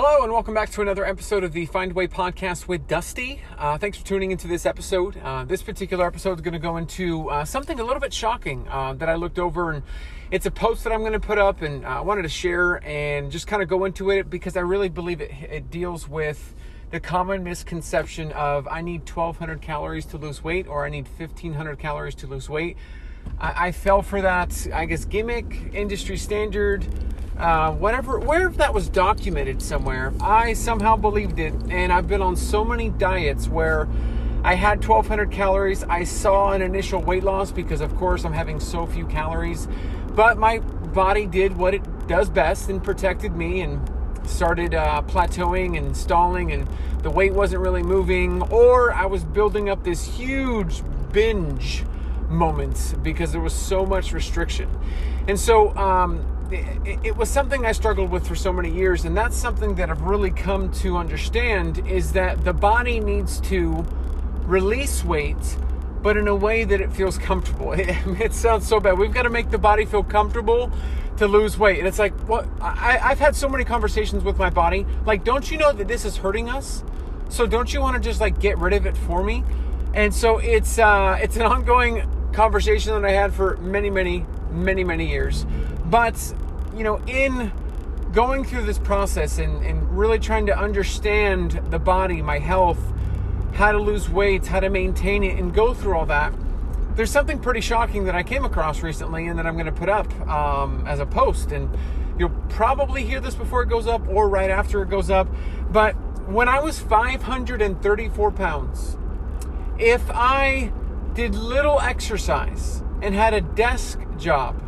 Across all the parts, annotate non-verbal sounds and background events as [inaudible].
Hello, and welcome back to another episode of the Find Way podcast with Dusty. Uh, thanks for tuning into this episode. Uh, this particular episode is going to go into uh, something a little bit shocking uh, that I looked over, and it's a post that I'm going to put up, and uh, I wanted to share and just kind of go into it because I really believe it, it deals with the common misconception of I need 1,200 calories to lose weight or I need 1,500 calories to lose weight. I, I fell for that, I guess, gimmick, industry standard uh, whatever, wherever that was documented somewhere, I somehow believed it. And I've been on so many diets where I had 1200 calories. I saw an initial weight loss because, of course, I'm having so few calories. But my body did what it does best and protected me and started uh, plateauing and stalling, and the weight wasn't really moving. Or I was building up this huge binge moment because there was so much restriction. And so, um, it, it was something I struggled with for so many years, and that's something that I've really come to understand is that the body needs to release weight, but in a way that it feels comfortable. [laughs] It, it sounds so bad. We've got to make the body feel comfortable to lose weight, and it's like, what? I, I've had so many conversations with my body. Like, don't you know that this is hurting us? So don't you want to just like get rid of it for me? And so it's uh, it's an ongoing conversation that I had for many, many, many, many years. But, you know, in going through this process and, and really trying to understand the body, my health, how to lose weight, how to maintain it, and go through all that, there's something pretty shocking that I came across recently and that I'm going to put up um, as a post. And you'll probably hear this before it goes up or right after it goes up. But when I was 534 pounds, if I did little exercise and had a desk job,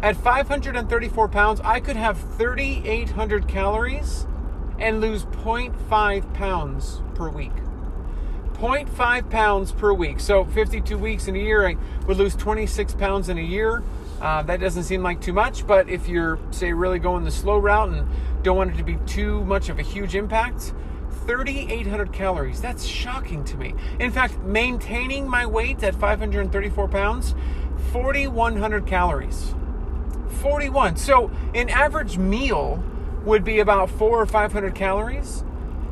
at 534 pounds, I could have 3,800 calories and lose 0.5 pounds per week. 0.5 pounds per week. So 52 weeks in a year, I would lose 26 pounds in a year. Uh, that doesn't seem like too much, but if you're, say, really going the slow route and don't want it to be too much of a huge impact, 3,800 calories. That's shocking to me. In fact, maintaining my weight at 534 pounds, 4,100 calories. 41. So an average meal would be about four or 500 calories.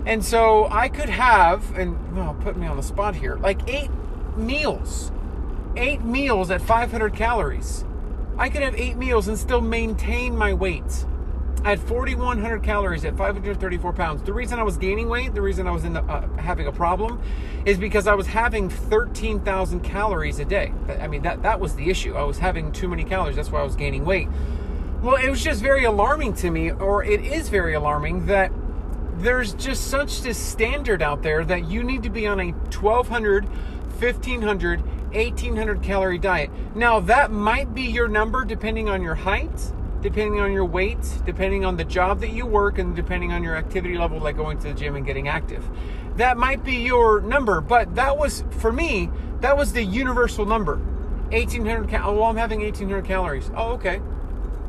And so I could have, and well, put me on the spot here, like eight meals. Eight meals at 500 calories. I could have eight meals and still maintain my weight. I had 4,100 calories at 534 pounds. The reason I was gaining weight, the reason I was in the, uh, having a problem, is because I was having 13,000 calories a day. I mean, that that was the issue. I was having too many calories. That's why I was gaining weight. Well, it was just very alarming to me, or it is very alarming that there's just such this standard out there that you need to be on a 1,200, 1,500, 1,800 calorie diet. Now, that might be your number depending on your height depending on your weight, depending on the job that you work, and depending on your activity level, like going to the gym and getting active. That might be your number, but that was, for me, that was the universal number. 1800 cal- oh, I'm having 1800 calories. Oh, okay.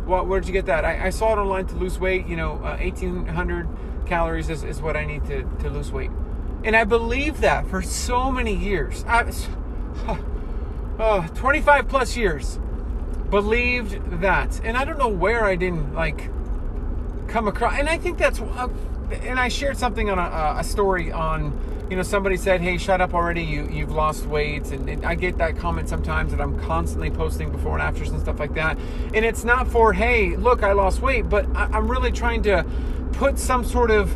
Well, where'd you get that? I, I saw it online to lose weight. You know, uh, 1800 calories is, is what I need to, to lose weight. And I believed that for so many years. I, [sighs] oh, 25 plus years believed that. And I don't know where I didn't like come across. And I think that's, uh, and I shared something on a, a, story on, you know, somebody said, "Hey, shut up already! You you've lost weight." And, I get that comment sometimes that I'm constantly posting before and afters and stuff like that. And it's not for, "Hey, look, I lost weight," but I, I'm really trying to put some sort of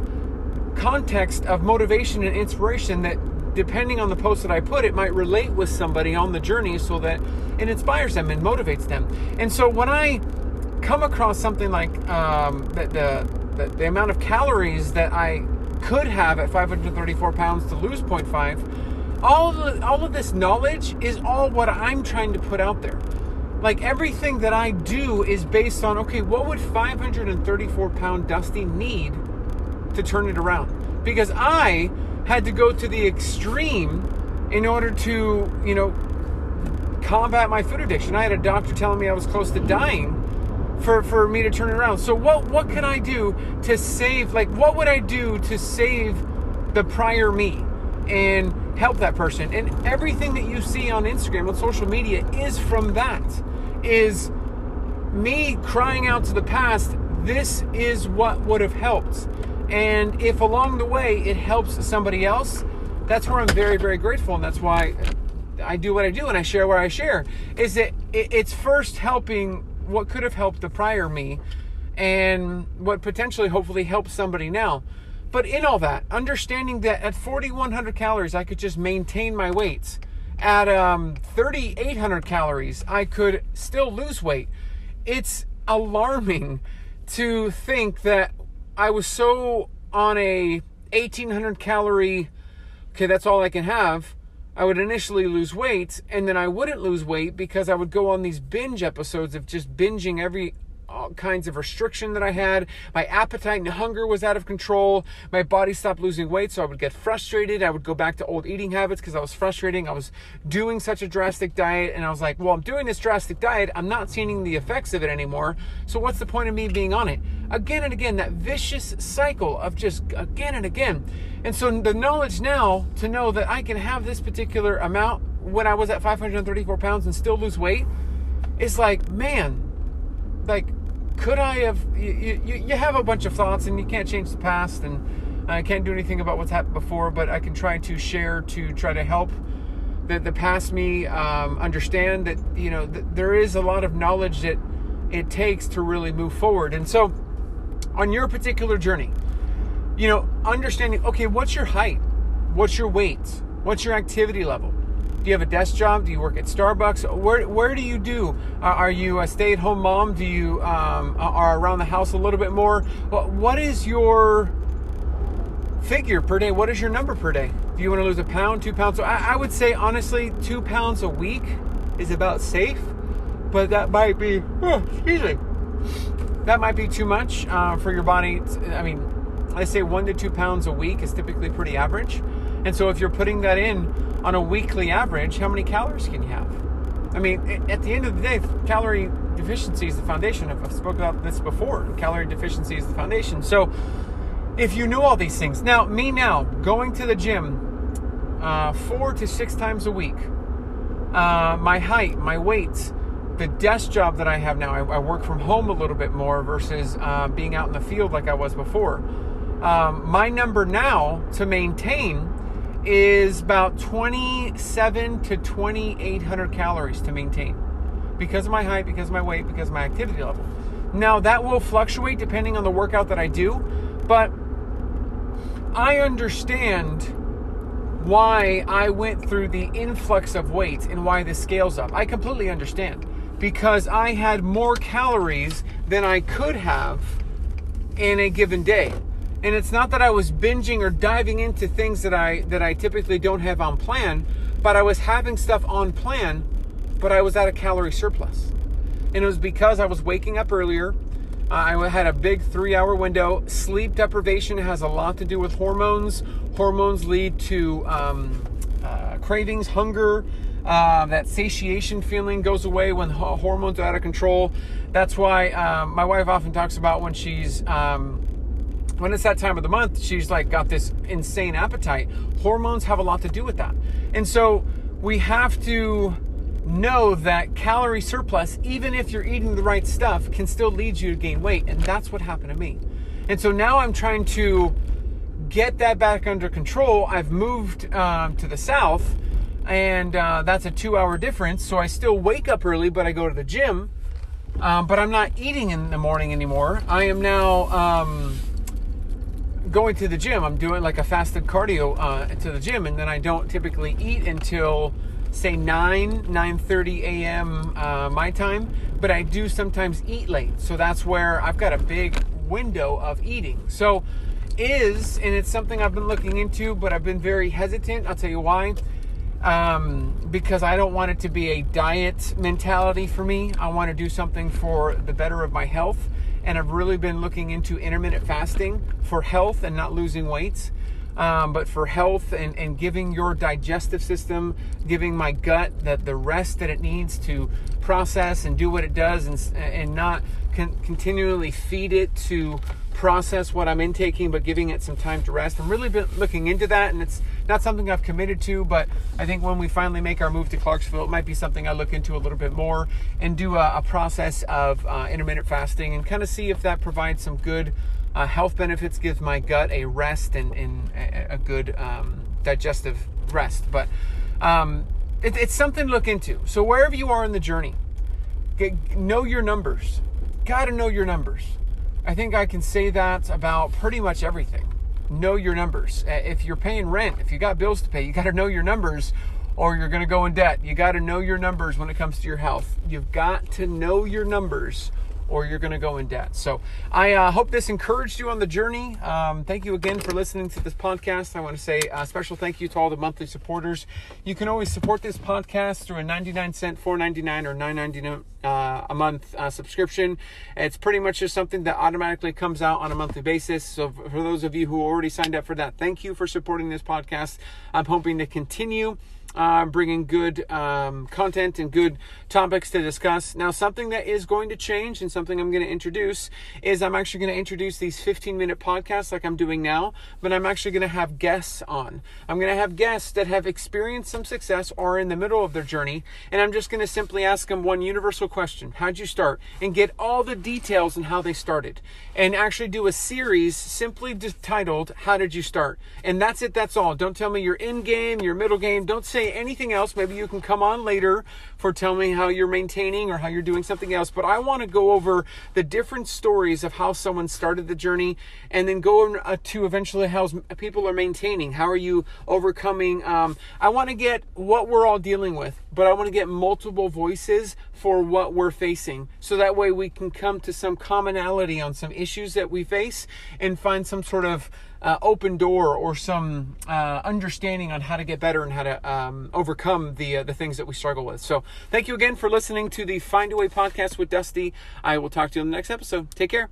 context of motivation and inspiration that depending on the post that I put, it might relate with somebody on the journey so that it inspires them and motivates them. And so when I come across something like um, the, the, the, amount of calories that I could have at 534 pounds to lose 0.5, all of, the, all of this knowledge is all what I'm trying to put out there. Like everything that I do is based on okay, what would 534 pound Dusty need to turn it around? Because I had to go to the extreme in order to, you know, combat my food addiction. I had a doctor telling me I was close to dying for, for me to turn around. So what what can I do to save like what would I do to save the prior me and help that person? And everything that you see on Instagram on social media is from that. Is me crying out to the past, this is what would have helped. And if along the way it helps somebody else, that's where I'm very, very grateful. And that's why I do what I do and I share where I share. Is that it's first helping what could have helped the prior me and what potentially, hopefully, helps somebody now. But in all that, understanding that at 4,100 calories, I could just maintain my weights. At um, 3,800 calories, I could still lose weight. It's alarming to think that I was so on a 1800 calorie, okay, that's all I can have. I would initially lose weight and then I wouldn't lose weight because I would go on these binge episodes of just binging every all kinds of restriction that I had. My appetite and hunger was out of control. My body stopped losing weight, so I would get frustrated. I would go back to old eating habits because I was frustrating. I was doing such a drastic diet, and I was like, well, I'm doing this drastic diet. I'm not seeing the effects of it anymore. So what's the point of me being on it? Again and again, that vicious cycle of just again and again. And so the knowledge now to know that I can have this particular amount when I was at 534 pounds and still lose weight is like, man, like could I have? You, you, you have a bunch of thoughts, and you can't change the past, and I can't do anything about what's happened before, but I can try to share to try to help the, the past me um, understand that you know th- there is a lot of knowledge that it takes to really move forward. And so, on your particular journey, you know, understanding okay, what's your height, what's your weight, what's your activity level, do you have a desk job? Do you work at Starbucks? Where where do you do? Uh, are you a stay at home mom? Do you um, are around the house a little bit more? what is your figure per day? What is your number per day? Do you want to lose a pound, two pounds? So I, I would say honestly, two pounds a week is about safe, but that might be oh, excuse me. That might be too much uh, for your body. I mean, I say one to two pounds a week is typically pretty average. And so if you're putting that in on a weekly average, how many calories can you have? I mean, at the end of the day, calorie deficiency is the foundation. I've spoken about this before. Calorie deficiency is the foundation. So if you knew all these things, now me now going to the gym uh, four to six times a week, uh, my height, my weight, the desk job that I have now, I, I work from home a little bit more versus uh, being out in the field like I was before. Um, my number now to maintain is about 27 to 2800 calories to maintain because of my height, because of my weight, because of my activity level. Now, that will fluctuate depending on the workout that I do, but I understand why I went through the influx of weight and why this scales up. I completely understand because I had more calories than I could have in a given day. And it's not that I was binging or diving into things that I that I typically don't have on plan, but I was having stuff on plan, but I was at a calorie surplus. And it was because I was waking up earlier. I had a big three hour window. Sleep deprivation has a lot to do with hormones. Hormones lead to um, uh, cravings, hunger. Uh, that satiation feeling goes away when hormones are out of control. That's why um, my wife often talks about when she's um, when it's that time of the month, she's like got this insane appetite. Hormones have a lot to do with that. And so we have to know that calorie surplus, even if you're eating the right stuff, can still lead you to gain weight. And that's what happened to me. And so now I'm trying to get that back under control. I've moved um, to the south, and uh, that's a two hour difference. So I still wake up early, but I go to the gym. Um, but I'm not eating in the morning anymore. I am now. Um, going to the gym. I'm doing like a fasted cardio uh, to the gym, and then I don't typically eat until say 9 9:30 a.m. Uh, my time. But I do sometimes eat late, so that's where I've got a big window of eating. So is and it's something I've been looking into, but I've been very hesitant. I'll tell you why. Um, because I don't want it to be a diet mentality for me. I want to do something for the better of my health and I've really been looking into intermittent fasting for health and not losing weight. Um, but for health and, and giving your digestive system, giving my gut that the rest that it needs to process and do what it does, and, and not con- continually feed it to process what I'm intaking, but giving it some time to rest. I'm really been looking into that, and it's not something I've committed to, but I think when we finally make our move to Clarksville, it might be something I look into a little bit more and do a, a process of uh, intermittent fasting and kind of see if that provides some good Uh, health benefits gives my gut a rest and, and a, good um, digestive rest. But um, it, it's something to look into. So wherever you are in the journey, get, know your numbers. Got to know your numbers. I think I can say that about pretty much everything. Know your numbers. Uh, if you're paying rent, if you got bills to pay, you got to know your numbers or you're going to go in debt. You got to know your numbers when it comes to your health. You've got to know your numbers or you're going to go in debt. So I uh, hope this encouraged you on the journey. Um, thank you again for listening to this podcast. I want to say a special thank you to all the monthly supporters. You can always support this podcast through a 99 cent, 4.99 or 9.99 uh, a month uh, subscription. It's pretty much just something that automatically comes out on a monthly basis. So for those of you who already signed up for that, thank you for supporting this podcast. I'm hoping to continue uh, bringing good um, content and good topics to discuss. Now, something that is going to change and something I'm going to introduce is I'm actually going to introduce these 15 minute podcasts like I'm doing now, but I'm actually going to have guests on. I'm going to have guests that have experienced some success or in the middle of their journey, and I'm just going to simply ask them one universal question How'd you start? And get all the details and how they started, and actually do a series simply titled How Did You Start? And that's it, that's all. Don't tell me your end game, your middle game. Don't say anything else. Maybe you can come on later for tell me how you're maintaining or how you're doing something else. But I want to go over the different stories of how someone started the journey and then go uh, to eventually how people are maintaining. How are you overcoming? Um, I want to get what we're all dealing with, but I want to get multiple voices for what we're facing. So that way we can come to some commonality on some issues that we face and find some sort of uh, open door or some uh, understanding on how to get better and how to um, overcome the uh, the things that we struggle with. So, thank you again for listening to the Find a Way podcast with Dusty. I will talk to you in the next episode. Take care.